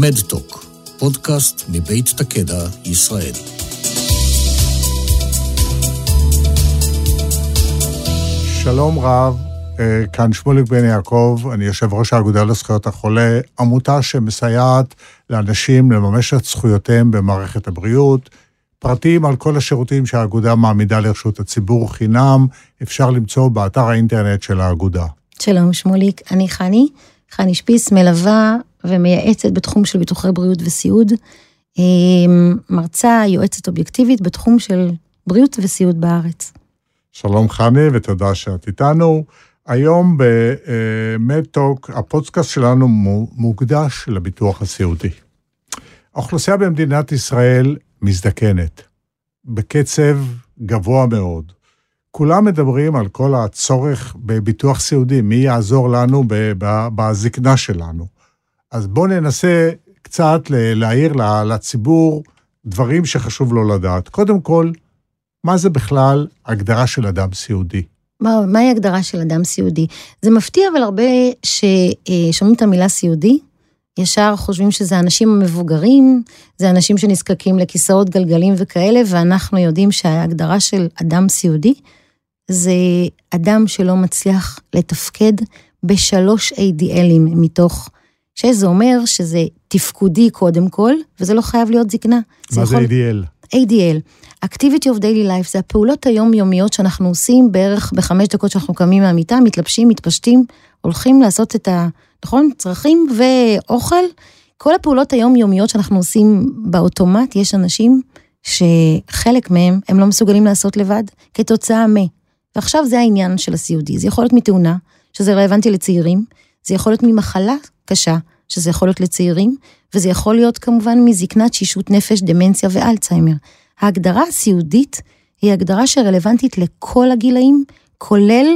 מדטוק, פודקאסט מבית תקדע, ישראל. שלום רב, אה, כאן שמוליק בן יעקב, אני יושב ראש האגודה לזכויות החולה, עמותה שמסייעת לאנשים לממש את זכויותיהם במערכת הבריאות. פרטים על כל השירותים שהאגודה מעמידה לרשות הציבור חינם, אפשר למצוא באתר האינטרנט של האגודה. שלום שמוליק, אני חני, חני שפיס, מלווה ומייעצת בתחום של ביטוחי בריאות וסיעוד, אה, מרצה, יועצת אובייקטיבית בתחום של בריאות וסיעוד בארץ. שלום חני ותודה שאת איתנו. היום במדטוק, הפודקאסט שלנו מוקדש לביטוח הסיעודי. האוכלוסייה במדינת ישראל מזדקנת, בקצב גבוה מאוד. כולם מדברים על כל הצורך בביטוח סיעודי, מי יעזור לנו בזקנה שלנו. אז בואו ננסה קצת להעיר לציבור דברים שחשוב לו לדעת. קודם כל, מה זה בכלל הגדרה של אדם סיעודי? מה, מהי הגדרה של אדם סיעודי? זה מפתיע, אבל הרבה ששומעים את המילה סיעודי, ישר חושבים שזה אנשים המבוגרים, זה אנשים שנזקקים לכיסאות גלגלים וכאלה, ואנחנו יודעים שההגדרה של אדם סיעודי זה אדם שלא מצליח לתפקד בשלוש ADLים מתוך שזה אומר שזה תפקודי קודם כל, וזה לא חייב להיות זקנה. מה זה, יכול... זה ADL? ADL, Activity of Daily Life, זה הפעולות היומיומיות שאנחנו עושים בערך בחמש דקות שאנחנו קמים מהמיטה, מתלבשים, מתפשטים, הולכים לעשות את ה... נכון? צרכים ואוכל. כל הפעולות היומיומיות שאנחנו עושים באוטומט, יש אנשים שחלק מהם הם לא מסוגלים לעשות לבד, כתוצאה מ... ועכשיו זה העניין של הסיעודי, זה יכול להיות מתאונה, שזה רלוונטי לצעירים, זה יכול להיות ממחלה קשה, שזה יכול להיות לצעירים, וזה יכול להיות כמובן מזקנת שישות נפש, דמנציה ואלצהיימר. ההגדרה הסיעודית היא הגדרה שרלוונטית לכל הגילאים, כולל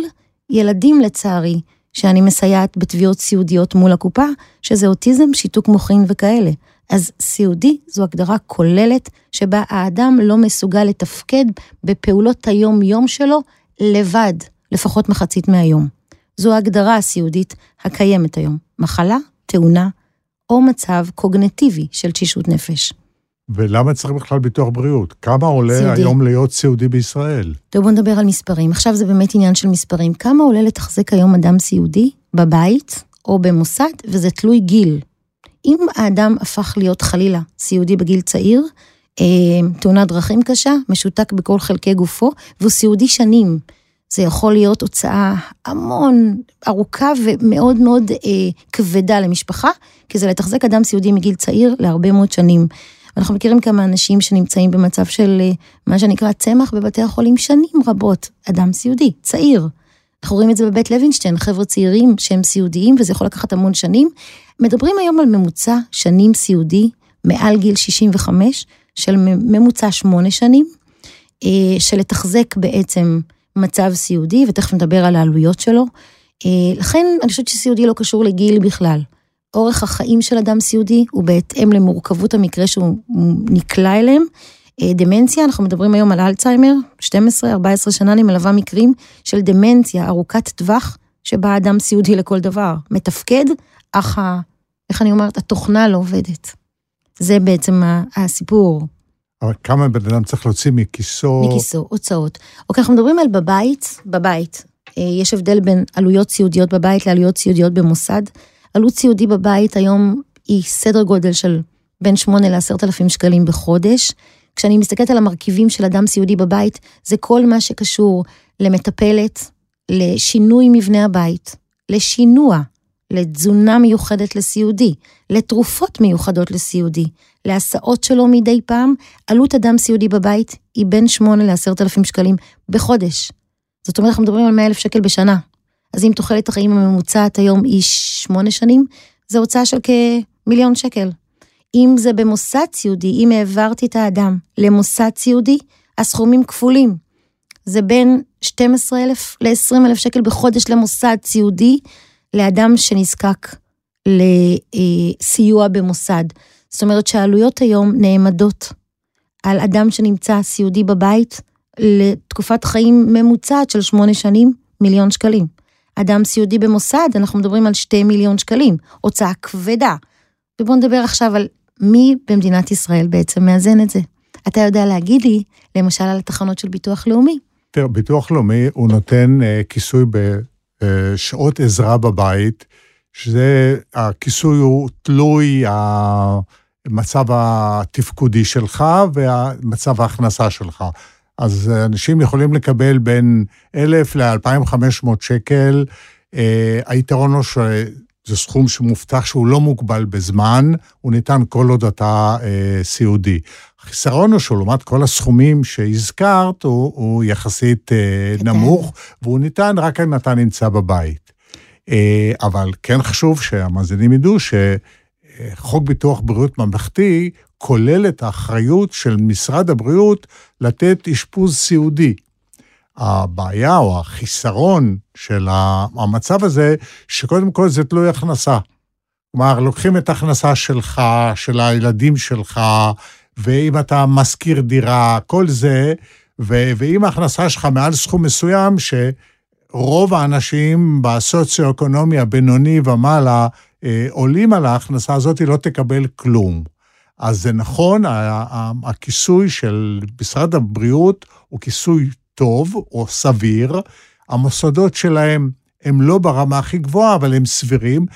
ילדים לצערי, שאני מסייעת בתביעות סיעודיות מול הקופה, שזה אוטיזם, שיתוק מוחין וכאלה. אז סיעודי זו הגדרה כוללת שבה האדם לא מסוגל לתפקד בפעולות היום-יום שלו לבד, לפחות מחצית מהיום. זו ההגדרה הסיעודית הקיימת היום, מחלה, תאונה או מצב קוגנטיבי של תשישות נפש. ולמה צריך בכלל ביטוח בריאות? כמה עולה סיעודי. היום להיות סיעודי בישראל? טוב, בוא נדבר על מספרים. עכשיו זה באמת עניין של מספרים. כמה עולה לתחזק היום אדם סיעודי בבית או במוסד, וזה תלוי גיל. אם האדם הפך להיות חלילה סיעודי בגיל צעיר, אה, תאונת דרכים קשה, משותק בכל חלקי גופו, והוא סיעודי שנים. זה יכול להיות הוצאה המון ארוכה ומאוד מאוד אה, כבדה למשפחה, כי זה לתחזק אדם סיעודי מגיל צעיר להרבה מאוד שנים. אנחנו מכירים כמה אנשים שנמצאים במצב של אה, מה שנקרא צמח בבתי החולים שנים רבות, אדם סיעודי, צעיר. אנחנו רואים את זה בבית לוינשטיין, חבר'ה צעירים שהם סיעודיים, וזה יכול לקחת המון שנים. מדברים היום על ממוצע שנים סיעודי מעל גיל 65, של ממוצע שמונה שנים, אה, של לתחזק בעצם מצב סיעודי, ותכף נדבר על העלויות שלו. אה, לכן אני חושבת שסיעודי לא קשור לגיל בכלל. אורך החיים של אדם סיעודי הוא בהתאם למורכבות המקרה שהוא נקלע אליהם. אה, דמנציה, אנחנו מדברים היום על אלצהיימר, 12-14 שנה אני מלווה מקרים של דמנציה ארוכת טווח, שבה אדם סיעודי לכל דבר, מתפקד, אך ה... איך אני אומרת? התוכנה לא עובדת. זה בעצם הסיפור. אבל כמה בן אדם צריך להוציא מכיסו? מכיסו, הוצאות. אוקיי, אנחנו מדברים על בבית, בבית. אה, יש הבדל בין עלויות סיעודיות בבית לעלויות סיעודיות במוסד. עלות סיעודי בבית היום היא סדר גודל של בין 8 ל-10 אלפים שקלים בחודש. כשאני מסתכלת על המרכיבים של אדם סיעודי בבית, זה כל מה שקשור למטפלת, לשינוי מבנה הבית, לשינוע, לתזונה מיוחדת לסיעודי, לתרופות מיוחדות לסיעודי, להסעות שלו מדי פעם, עלות אדם סיעודי בבית היא בין 8 ל-10 אלפים שקלים בחודש. זאת אומרת, אנחנו מדברים על 100 אלף שקל בשנה. אז אם תוחלת החיים הממוצעת היום היא שמונה שנים, זה הוצאה של כמיליון שקל. אם זה במוסד סיעודי, אם העברתי את האדם למוסד סיעודי, הסכומים כפולים. זה בין 12,000 ל-20,000 שקל בחודש למוסד סיעודי, לאדם שנזקק לסיוע במוסד. זאת אומרת שהעלויות היום נעמדות על אדם שנמצא סיעודי בבית לתקופת חיים ממוצעת של שמונה שנים, מיליון שקלים. אדם סיעודי במוסד, אנחנו מדברים על שתי מיליון שקלים, הוצאה כבדה. ובואו נדבר עכשיו על מי במדינת ישראל בעצם מאזן את זה. אתה יודע להגיד לי, למשל על התחנות של ביטוח לאומי. תראה, ביטוח לאומי הוא נותן uh, כיסוי בשעות עזרה בבית, שזה, הכיסוי הוא תלוי המצב התפקודי שלך ומצב ההכנסה שלך. אז אנשים יכולים לקבל בין 1,000 ל-2,500 שקל. Uh, היתרון הוא שזה סכום שמובטח שהוא לא מוגבל בזמן, הוא ניתן כל עוד אתה uh, סיעודי. החיסרון הוא שלעומת כל הסכומים שהזכרת, הוא, הוא יחסית uh, נמוך, והוא ניתן רק אם אתה נמצא בבית. Uh, אבל כן חשוב שהמאזינים ידעו שחוק ביטוח בריאות ממלכתי כולל את האחריות של משרד הבריאות לתת אשפוז סיעודי. הבעיה או החיסרון של המצב הזה, שקודם כל זה תלוי הכנסה. כלומר, לוקחים את ההכנסה שלך, של הילדים שלך, ואם אתה משכיר דירה, כל זה, ו- ואם ההכנסה שלך מעל סכום מסוים, שרוב האנשים בסוציו-אקונומי הבינוני ומעלה עולים על ההכנסה הזאת, לא תקבל כלום. אז זה נכון, הכיסוי של משרד הבריאות הוא כיסוי טוב או סביר. המוסדות שלהם הם לא ברמה הכי גבוהה, אבל הם סבירים.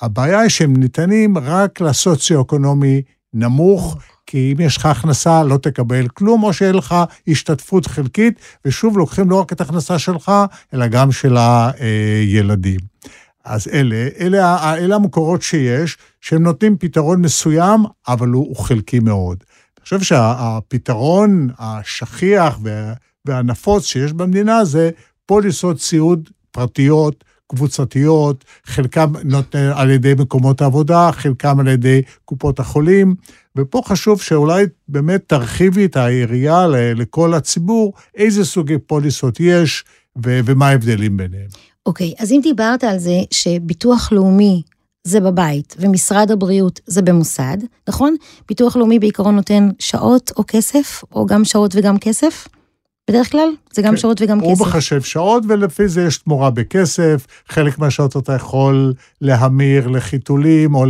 הבעיה היא שהם ניתנים רק לסוציו-אקונומי נמוך, כי אם יש לך הכנסה לא תקבל כלום, או שאין לך השתתפות חלקית, ושוב לוקחים לא רק את ההכנסה שלך, אלא גם של הילדים. אז אלה, אלה, אלה המקורות שיש, שהם נותנים פתרון מסוים, אבל הוא, הוא חלקי מאוד. אני חושב שהפתרון השכיח והנפוץ שיש במדינה זה פוליסות סיעוד פרטיות, קבוצתיות, חלקם נותן על ידי מקומות העבודה, חלקם על ידי קופות החולים, ופה חשוב שאולי באמת תרחיבי את היריעה לכל הציבור, איזה סוגי פוליסות יש ומה ההבדלים ביניהם. אוקיי, okay, אז אם דיברת על זה שביטוח לאומי זה בבית ומשרד הבריאות זה במוסד, נכון? ביטוח לאומי בעיקרון נותן שעות או כסף, או גם שעות וגם כסף? בדרך כלל זה גם כן. שעות וגם הוא כסף. הוא מחשב שעות, ולפי זה יש תמורה בכסף. חלק מהשעות אתה יכול להמיר לחיתולים או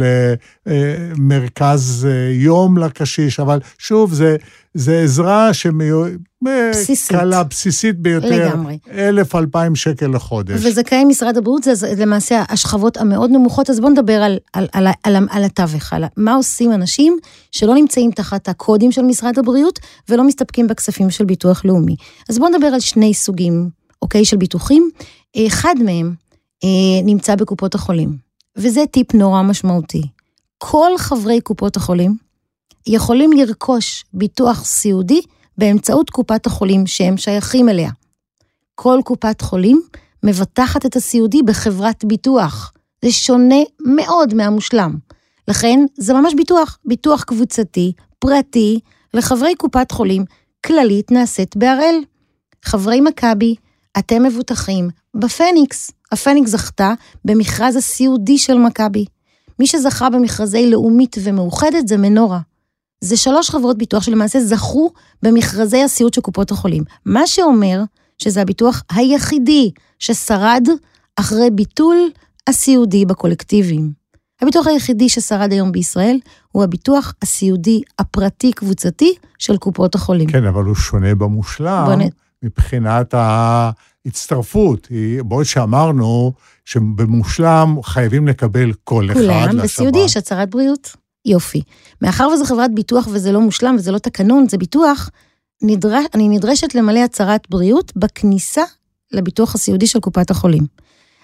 למרכז אה, יום לקשיש, אבל שוב, זה, זה עזרה שמיועדת... בסיסית. קלה, בסיסית ביותר. לגמרי. אלף, אלפיים שקל לחודש. וזכאי משרד הבריאות זה למעשה השכבות המאוד נמוכות, אז בואו נדבר על, על, על, על, על התווך, על מה עושים אנשים שלא נמצאים תחת הקודים של משרד הבריאות ולא מסתפקים בכספים של ביטוח לאומי. אז בואו נדבר על שני סוגים, אוקיי, של ביטוחים. אחד מהם אה, נמצא בקופות החולים, וזה טיפ נורא משמעותי. כל חברי קופות החולים יכולים לרכוש ביטוח סיעודי באמצעות קופת החולים שהם שייכים אליה. כל קופת חולים מבטחת את הסיעודי בחברת ביטוח. זה שונה מאוד מהמושלם. לכן זה ממש ביטוח, ביטוח קבוצתי, פרטי, לחברי קופת חולים, כללית נעשית בהראל. חברי מכבי, אתם מבוטחים בפניקס. הפניקס זכתה במכרז הסיעודי של מכבי. מי שזכה במכרזי לאומית ומאוחדת זה מנורה. זה שלוש חברות ביטוח שלמעשה זכו במכרזי הסיעוד של קופות החולים. מה שאומר שזה הביטוח היחידי ששרד אחרי ביטול הסיעודי בקולקטיבים. הביטוח היחידי ששרד היום בישראל הוא הביטוח הסיעודי הפרטי-קבוצתי של קופות החולים. כן, אבל הוא שונה במושלם בוא... מבחינת ההצטרפות. בעוד שאמרנו שבמושלם חייבים לקבל כל אחד לשב"ן. כולם, בסיעודי יש הצהרת בריאות. יופי. מאחר וזו חברת ביטוח וזה לא מושלם וזה לא תקנון, זה ביטוח, נדרש, אני נדרשת למלא הצהרת בריאות בכניסה לביטוח הסיעודי של קופת החולים.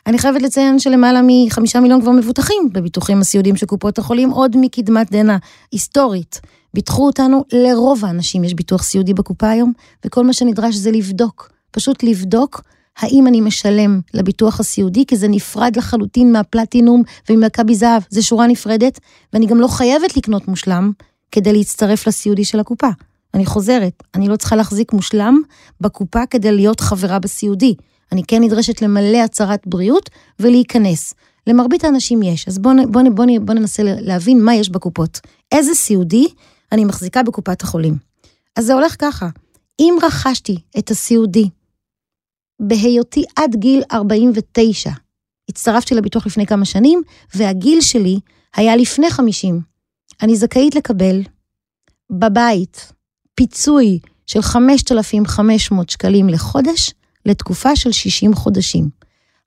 אני חייבת לציין שלמעלה מחמישה מיליון כבר מבוטחים בביטוחים הסיעודיים של קופות החולים, עוד מקדמת דנא היסטורית. ביטחו אותנו, לרוב האנשים יש ביטוח סיעודי בקופה היום, וכל מה שנדרש זה לבדוק, פשוט לבדוק האם אני משלם לביטוח הסיעודי, כי זה נפרד לחלוטין מהפלטינום וממכבי זהב, זה שורה נפרדת, ואני גם לא חייבת לקנות מושלם כדי להצטרף לסיעודי של הקופה. אני חוזרת, אני לא צריכה להחזיק מושלם בקופה כדי להיות חברה בסיעודי. אני כן נדרשת למלא הצהרת בריאות ולהיכנס. למרבית האנשים יש, אז בואו בוא, בוא, בוא ננסה להבין מה יש בקופות. איזה סיעודי אני מחזיקה בקופת החולים. אז זה הולך ככה, אם רכשתי את הסיעודי בהיותי עד גיל 49, הצטרפתי לביטוח לפני כמה שנים, והגיל שלי היה לפני 50. אני זכאית לקבל בבית פיצוי של 5,500 שקלים לחודש לתקופה של 60 חודשים.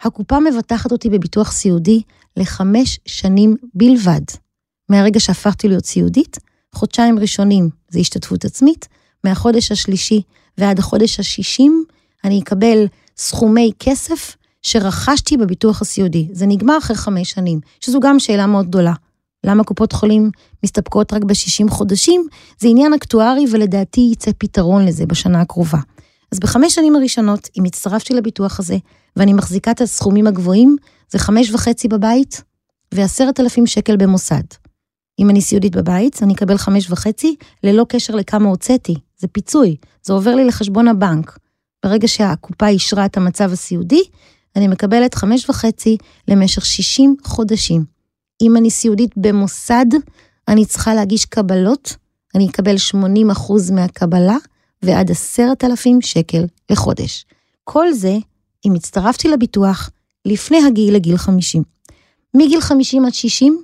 הקופה מבטחת אותי בביטוח סיעודי לחמש שנים בלבד. מהרגע שהפכתי להיות סיעודית, חודשיים ראשונים זה השתתפות עצמית, מהחודש השלישי ועד החודש השישים אני אקבל סכומי כסף שרכשתי בביטוח הסיעודי. זה נגמר אחרי חמש שנים, שזו גם שאלה מאוד גדולה. למה קופות חולים מסתפקות רק ב-60 חודשים? זה עניין אקטוארי ולדעתי יצא פתרון לזה בשנה הקרובה. אז בחמש שנים הראשונות, אם הצטרפתי לביטוח הזה, ואני מחזיקה את הסכומים הגבוהים, זה חמש וחצי בבית ועשרת אלפים שקל במוסד. אם אני סיעודית בבית, אני אקבל חמש וחצי, ללא קשר לכמה הוצאתי. זה פיצוי, זה עובר לי לחשבון הבנק. ברגע שהקופה אישרה את המצב הסיעודי, אני מקבלת חמש וחצי למשך 60 חודשים. אם אני סיעודית במוסד, אני צריכה להגיש קבלות, אני אקבל 80% מהקבלה ועד 10,000 שקל לחודש. כל זה אם הצטרפתי לביטוח לפני הגיל לגיל 50. מגיל 50 עד 60,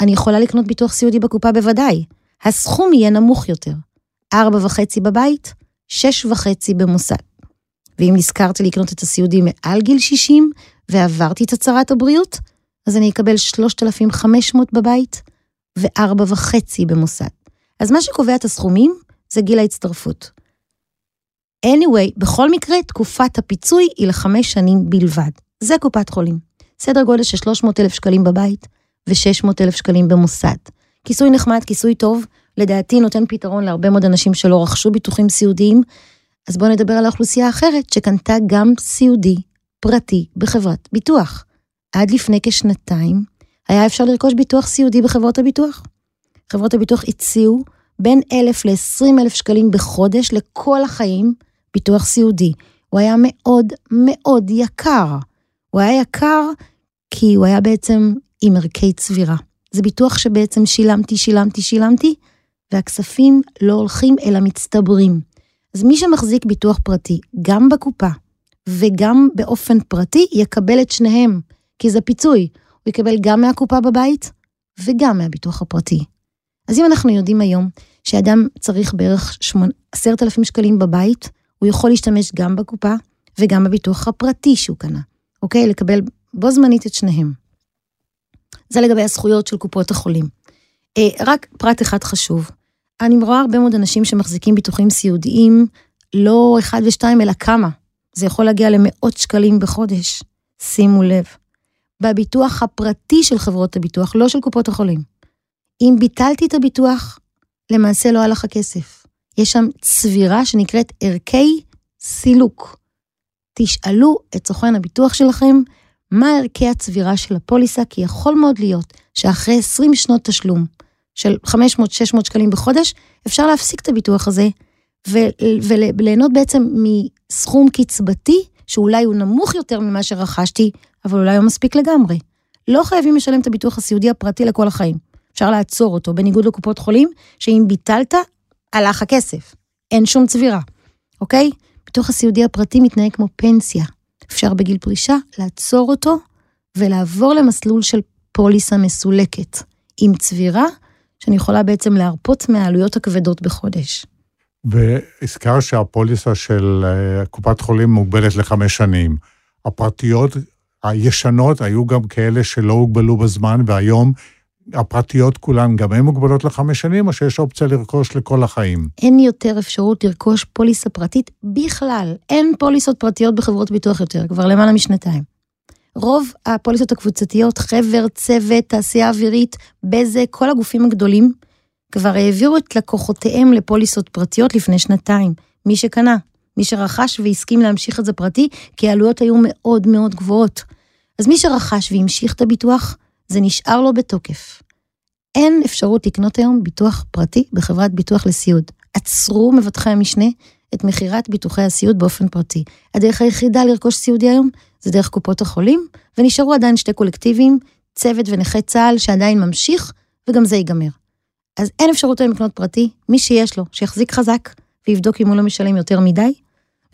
אני יכולה לקנות ביטוח סיעודי בקופה בוודאי. הסכום יהיה נמוך יותר. 4.5 בבית, 6.5 במוסד. ואם נזכרתי לקנות את הסיעודי מעל גיל 60 ועברתי את הצהרת הבריאות, אז אני אקבל 3,500 בבית ו-4.5 במוסד. אז מה שקובע את הסכומים זה גיל ההצטרפות. anyway, בכל מקרה, תקופת הפיצוי היא לחמש שנים בלבד. זה קופת חולים. סדר גודל של 300 אלף שקלים בבית ו-600 אלף שקלים במוסד. כיסוי נחמד, כיסוי טוב, לדעתי נותן פתרון להרבה מאוד אנשים שלא רכשו ביטוחים סיעודיים. אז בואו נדבר על האוכלוסייה האחרת שקנתה גם סיעודי פרטי בחברת ביטוח. עד לפני כשנתיים היה אפשר לרכוש ביטוח סיעודי בחברות הביטוח. חברות הביטוח הציעו בין אלף ל-20 אלף שקלים בחודש לכל החיים ביטוח סיעודי. הוא היה מאוד מאוד יקר. הוא היה יקר כי הוא היה בעצם עם ערכי צבירה. זה ביטוח שבעצם שילמתי, שילמתי, שילמתי, והכספים לא הולכים אלא מצטברים. אז מי שמחזיק ביטוח פרטי, גם בקופה וגם באופן פרטי, יקבל את שניהם, כי זה פיצוי. הוא יקבל גם מהקופה בבית וגם מהביטוח הפרטי. אז אם אנחנו יודעים היום שאדם צריך בערך עשרת אלפים שקלים בבית, הוא יכול להשתמש גם בקופה וגם בביטוח הפרטי שהוא קנה, אוקיי? לקבל בו זמנית את שניהם. זה לגבי הזכויות של קופות החולים. אה, רק פרט אחד חשוב, אני רואה הרבה מאוד אנשים שמחזיקים ביטוחים סיעודיים, לא אחד ושתיים, אלא כמה. זה יכול להגיע למאות שקלים בחודש. שימו לב. בביטוח הפרטי של חברות הביטוח, לא של קופות החולים. אם ביטלתי את הביטוח, למעשה לא הלך הכסף. יש שם צבירה שנקראת ערכי סילוק. תשאלו את סוכן הביטוח שלכם מה ערכי הצבירה של הפוליסה, כי יכול מאוד להיות שאחרי 20 שנות תשלום של 500-600 שקלים בחודש, אפשר להפסיק את הביטוח הזה וליהנות בעצם מסכום קצבתי, שאולי הוא נמוך יותר ממה שרכשתי, אבל אולי הוא מספיק לגמרי. לא חייבים לשלם את הביטוח הסיעודי הפרטי לכל החיים. אפשר לעצור אותו, בניגוד לקופות חולים, שאם ביטלת, הלך הכסף. אין שום צבירה, אוקיי? ביטוח הסיעודי הפרטי מתנהג כמו פנסיה. אפשר בגיל פרישה לעצור אותו ולעבור למסלול של פוליסה מסולקת, עם צבירה שאני יכולה בעצם להרפות מהעלויות הכבדות בחודש. והזכר שהפוליסה של אה, קופת חולים מוגבלת לחמש שנים. הפרטיות הישנות היו גם כאלה שלא הוגבלו בזמן, והיום הפרטיות כולן, גם הן מוגבלות לחמש שנים, או שיש אופציה לרכוש לכל החיים? אין יותר אפשרות לרכוש פוליסה פרטית בכלל. אין פוליסות פרטיות בחברות ביטוח יותר, כבר למעלה משנתיים. רוב הפוליסות הקבוצתיות, חבר, צוות, תעשייה אווירית, בזק, כל הגופים הגדולים, כבר העבירו את לקוחותיהם לפוליסות פרטיות לפני שנתיים. מי שקנה, מי שרכש והסכים להמשיך את זה פרטי, כי העלויות היו מאוד מאוד גבוהות. אז מי שרכש והמשיך את הביטוח, זה נשאר לו בתוקף. אין אפשרות לקנות היום ביטוח פרטי בחברת ביטוח לסיעוד. עצרו מבטחי המשנה את מכירת ביטוחי הסיעוד באופן פרטי. הדרך היחידה לרכוש סיעודי היום זה דרך קופות החולים, ונשארו עדיין שתי קולקטיבים, צוות ונכי צה"ל שעדיין ממשיך, וגם זה ייגמר. אז אין אפשרות היום לקנות פרטי, מי שיש לו, שיחזיק חזק ויבדוק אם הוא לא משלם יותר מדי,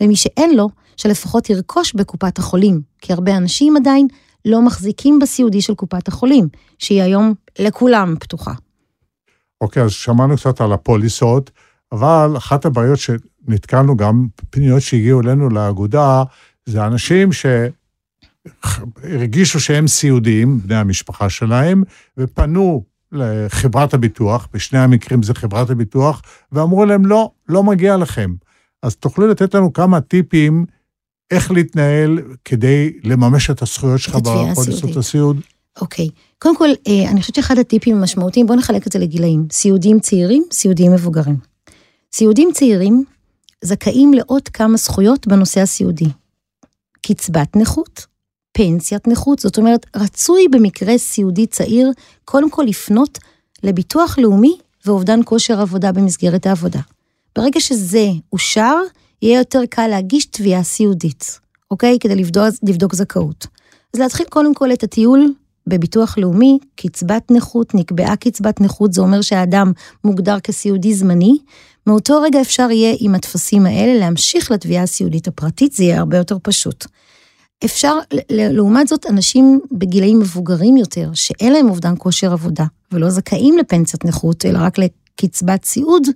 ומי שאין לו, שלפחות ירכוש בקופת החולים, כי הרבה אנשים עדיין לא מחזיקים בסיעודי של קופת החולים, שהיא היום לכולם פתוחה. אוקיי, אז שמענו קצת על הפוליסות, אבל אחת הבעיות שנתקלנו גם פניות שהגיעו אלינו לאגודה, זה אנשים שהרגישו שהם סיעודיים, בני המשפחה שלהם, ופנו לחברת הביטוח, בשני המקרים זה חברת הביטוח, ואמרו להם, לא, לא מגיע לכם. אז תוכלו לתת לנו כמה טיפים איך להתנהל כדי לממש את הזכויות שלך בפוליסות הסיעוד? אוקיי. קודם כל, אה, אני חושבת שאחד הטיפים המשמעותיים, בואו נחלק את זה לגילאים. סיעודיים צעירים, סיעודיים מבוגרים. סיעודיים צעירים זכאים לעוד כמה זכויות בנושא הסיעודי. קצבת נכות, פנסיית נכות, זאת אומרת, רצוי במקרה סיעודי צעיר, קודם כל לפנות לביטוח לאומי ואובדן כושר עבודה במסגרת העבודה. ברגע שזה אושר, יהיה יותר קל להגיש תביעה סיעודית, אוקיי? כדי לבדוק, לבדוק זכאות. אז להתחיל קודם כל את הטיול בביטוח לאומי, קצבת נכות, נקבעה קצבת נכות, זה אומר שהאדם מוגדר כסיעודי זמני. מאותו רגע אפשר יהיה עם הטפסים האלה להמשיך לתביעה הסיעודית הפרטית, זה יהיה הרבה יותר פשוט. אפשר, לעומת זאת, אנשים בגילאים מבוגרים יותר, שאין להם אובדן כושר עבודה, ולא זכאים לפנסיית נכות, אלא רק לקצבת סיעוד,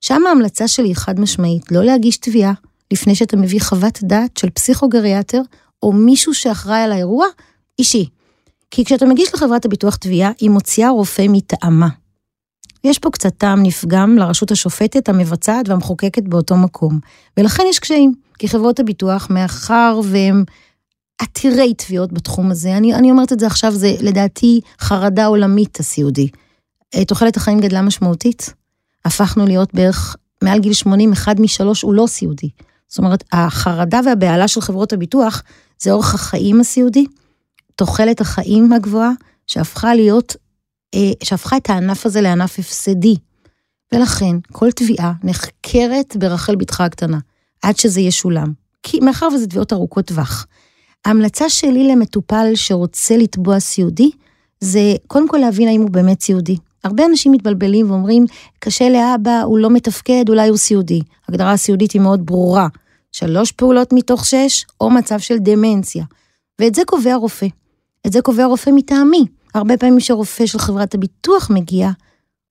שם ההמלצה שלי היא חד משמעית, לא להגיש תביעה לפני שאתה מביא חוות דעת של פסיכוגריאטר, או מישהו שאחראי על האירוע, אישי. כי כשאתה מגיש לחברת הביטוח תביעה, היא מוציאה רופא מטעמה. יש פה קצת טעם נפגם לרשות השופטת, המבצעת והמחוקקת באותו מקום. ולכן יש קשיים, כי חברות הביטוח, מאחר והם עתירי תביעות בתחום הזה, אני, אני אומרת את זה עכשיו, זה לדעתי חרדה עולמית הסיעודי. אה, תוחלת החיים גדלה משמעותית. הפכנו להיות בערך מעל גיל 80, אחד משלוש הוא לא סיעודי. זאת אומרת, החרדה והבהלה של חברות הביטוח זה אורח החיים הסיעודי, תוחלת החיים הגבוהה, שהפכה להיות, אה, שהפכה את הענף הזה לענף הפסדי. ולכן, כל תביעה נחקרת ברחל בתך הקטנה, עד שזה ישולם. כי מאחר וזה תביעות ארוכות טווח. ההמלצה שלי למטופל שרוצה לתבוע סיעודי, זה קודם כל להבין האם הוא באמת סיעודי. הרבה אנשים מתבלבלים ואומרים, קשה לאבא, הוא לא מתפקד, אולי הוא סיעודי. הגדרה הסיעודית היא מאוד ברורה. שלוש פעולות מתוך שש, או מצב של דמנציה. ואת זה קובע רופא. את זה קובע רופא מטעמי. הרבה פעמים כשרופא של חברת הביטוח מגיע,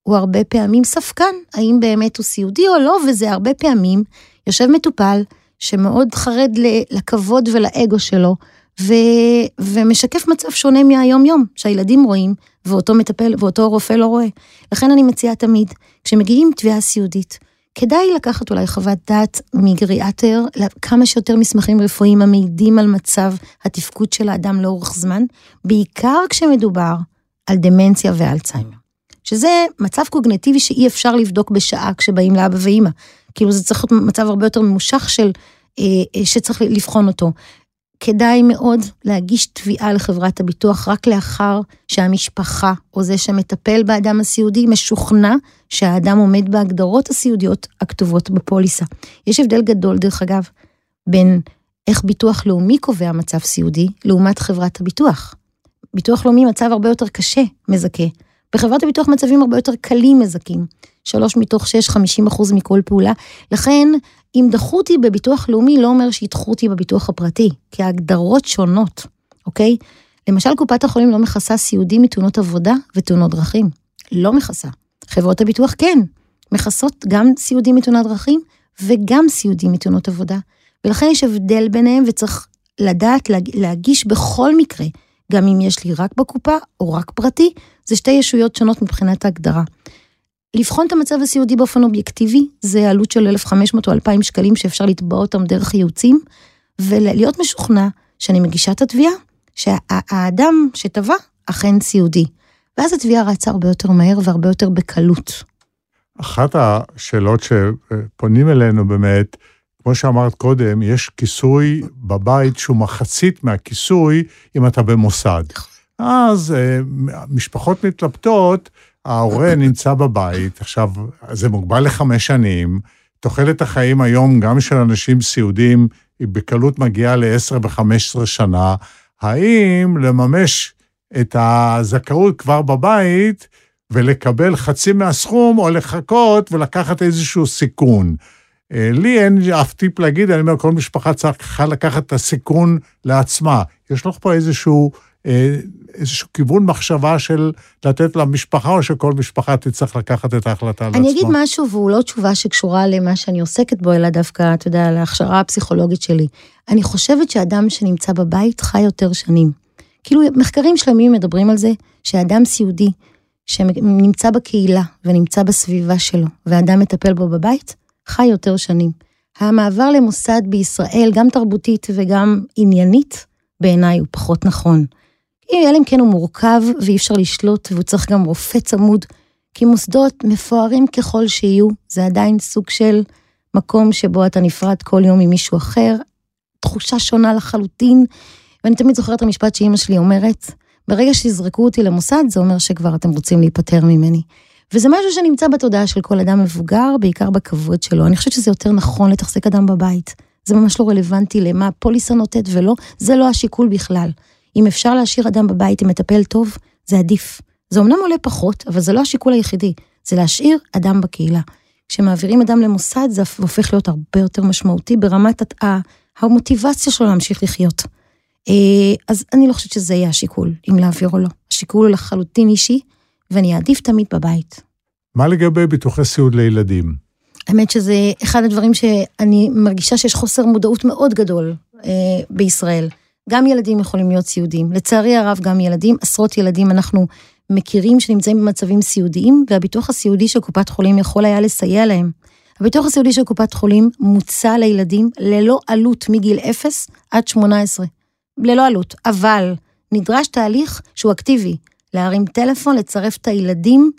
הוא הרבה פעמים ספקן, האם באמת הוא סיעודי או לא, וזה הרבה פעמים יושב מטופל שמאוד חרד לכבוד ולאגו שלו, ו, ומשקף מצב שונה מהיום-יום, שהילדים רואים, ואותו מטפל, ואותו רופא לא רואה. לכן אני מציעה תמיד, כשמגיעים תביעה סיעודית, כדאי לקחת אולי חוות דעת מגריאטר, כמה שיותר מסמכים רפואיים המעידים על מצב התפקוד של האדם לאורך זמן, בעיקר כשמדובר על דמנציה ואלצהיימר. שזה מצב קוגנטיבי שאי אפשר לבדוק בשעה כשבאים לאבא ואימא. כאילו זה צריך להיות מצב הרבה יותר ממושך של, אה, אה, שצריך לבחון אותו. כדאי מאוד להגיש תביעה לחברת הביטוח רק לאחר שהמשפחה או זה שמטפל באדם הסיעודי משוכנע שהאדם עומד בהגדרות הסיעודיות הכתובות בפוליסה. יש הבדל גדול, דרך אגב, בין איך ביטוח לאומי קובע מצב סיעודי לעומת חברת הביטוח. ביטוח לאומי מצב הרבה יותר קשה מזכה. בחברת הביטוח מצבים הרבה יותר קלים מזכים. שלוש מתוך שש, חמישים אחוז מכל פעולה. לכן, אם דחו אותי בביטוח לאומי, לא אומר שידחו אותי בביטוח הפרטי, כי ההגדרות שונות, אוקיי? למשל, קופת החולים לא מכסה סיעודים מתאונות עבודה ותאונות דרכים. לא מכסה. חברות הביטוח כן, מכסות גם סיעודים מתאונות דרכים וגם סיעודים מתאונות עבודה. ולכן יש הבדל ביניהם וצריך לדעת להגיש בכל מקרה, גם אם יש לי רק בקופה או רק פרטי, זה שתי ישויות שונות מבחינת ההגדרה. לבחון את המצב הסיעודי באופן אובייקטיבי, זה עלות של 1,500 או 2,000 שקלים שאפשר לתבוע אותם דרך ייעוצים, ולהיות משוכנע שאני מגישה את התביעה, שהאדם שטבע אכן סיעודי. ואז התביעה רצה הרבה יותר מהר והרבה יותר בקלות. אחת השאלות שפונים אלינו באמת, כמו שאמרת קודם, יש כיסוי בבית שהוא מחצית מהכיסוי אם אתה במוסד. אז אה, משפחות מתלבטות, ההורה נמצא בבית, עכשיו, זה מוגבל לחמש שנים, תוחלת החיים היום, גם של אנשים סיעודים, היא בקלות מגיעה ל-10 ו-15 שנה. האם לממש את הזכאות כבר בבית ולקבל חצי מהסכום, או לחכות ולקחת איזשהו סיכון? אה, לי אין אף טיפ להגיד, אני אומר, כל משפחה צריכה לקחת את הסיכון לעצמה. יש לך פה איזשהו איזשהו כיוון מחשבה של לתת למשפחה, או שכל משפחה תצטרך לקחת את ההחלטה על עצמה? אני אגיד משהו, והוא לא תשובה שקשורה למה שאני עוסקת בו, אלא דווקא, אתה יודע, להכשרה הפסיכולוגית שלי. אני חושבת שאדם שנמצא בבית חי יותר שנים. כאילו, מחקרים שלמים מדברים על זה, שאדם סיעודי, שנמצא בקהילה ונמצא בסביבה שלו, ואדם מטפל בו בבית, חי יותר שנים. המעבר למוסד בישראל, גם תרבותית וגם עניינית, בעיניי הוא פחות נכון. אלא אם כן הוא מורכב ואי אפשר לשלוט, והוא צריך גם רופא צמוד, כי מוסדות מפוארים ככל שיהיו, זה עדיין סוג של מקום שבו אתה נפרד כל יום ממישהו אחר, תחושה שונה לחלוטין. ואני תמיד זוכרת את המשפט שאימא שלי אומרת, ברגע שיזרקו אותי למוסד, זה אומר שכבר אתם רוצים להיפטר ממני. וזה משהו שנמצא בתודעה של כל אדם מבוגר, בעיקר בכבוד שלו. אני חושבת שזה יותר נכון לתחזק אדם בבית. זה ממש לא רלוונטי למה הפוליסה נותנת ולא, זה לא השיקול בכלל. אם אפשר להשאיר אדם בבית עם מטפל טוב, זה עדיף. זה אמנם עולה פחות, אבל זה לא השיקול היחידי, זה להשאיר אדם בקהילה. כשמעבירים אדם למוסד, זה הופך להיות הרבה יותר משמעותי ברמת המוטיבציה שלו להמשיך לחיות. אה, אז אני לא חושבת שזה יהיה השיקול, אם להעביר או לא. השיקול הוא לחלוטין אישי, ואני אעדיף תמיד בבית. מה לגבי ביטוחי סיעוד לילדים? האמת שזה אחד הדברים שאני מרגישה שיש חוסר מודעות מאוד גדול אה, בישראל. גם ילדים יכולים להיות סיעודיים. לצערי הרב, גם ילדים, עשרות ילדים אנחנו מכירים שנמצאים במצבים סיעודיים, והביטוח הסיעודי של קופת חולים יכול היה לסייע להם. הביטוח הסיעודי של קופת חולים מוצע לילדים ללא עלות מגיל 0 עד 18. ללא עלות, אבל נדרש תהליך שהוא אקטיבי, להרים טלפון, לצרף את הילדים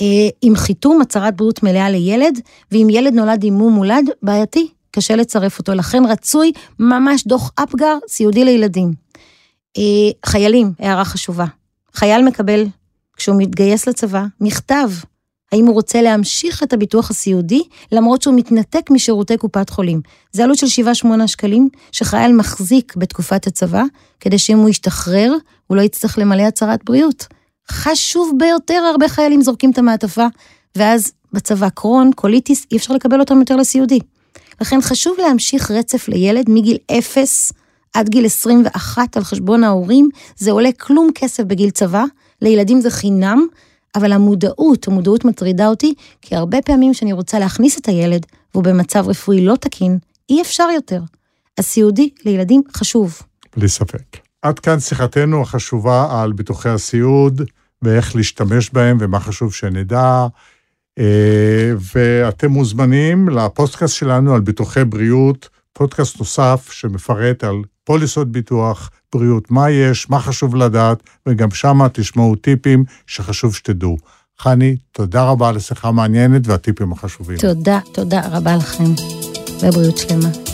אה, עם חיתום, הצהרת בריאות מלאה לילד, ואם ילד נולד עם מום מולד, בעייתי, קשה לצרף אותו, לכן רצוי ממש דוח אפגר סיעודי לילדים. אה, חיילים, הערה חשובה. חייל מקבל, כשהוא מתגייס לצבא, מכתב האם הוא רוצה להמשיך את הביטוח הסיעודי, למרות שהוא מתנתק משירותי קופת חולים. זה עלות של 7-8 שקלים, שחייל מחזיק בתקופת הצבא, כדי שאם הוא ישתחרר, הוא לא יצטרך למלא הצהרת בריאות. חשוב ביותר, הרבה חיילים זורקים את המעטפה, ואז בצבא קרון, קוליטיס, אי אפשר לקבל אותם יותר לסיעודי. לכן חשוב להמשיך רצף לילד מגיל 0 עד גיל 21 על חשבון ההורים, זה עולה כלום כסף בגיל צבא, לילדים זה חינם, אבל המודעות, המודעות מטרידה אותי, כי הרבה פעמים כשאני רוצה להכניס את הילד, והוא במצב רפואי לא תקין, אי אפשר יותר. הסיעודי לילדים חשוב. בלי ספק. עד כאן שיחתנו החשובה על ביטוחי הסיעוד, ואיך להשתמש בהם, ומה חשוב שנדע. אה, ואתם מוזמנים לפודקאסט שלנו על ביטוחי בריאות, פודקאסט נוסף שמפרט על פוליסות ביטוח, בריאות, מה יש, מה חשוב לדעת, וגם שמה תשמעו טיפים שחשוב שתדעו. חני, תודה רבה על השיחה המעניינת והטיפים החשובים. תודה, תודה רבה לכם, ובריאות שלמה.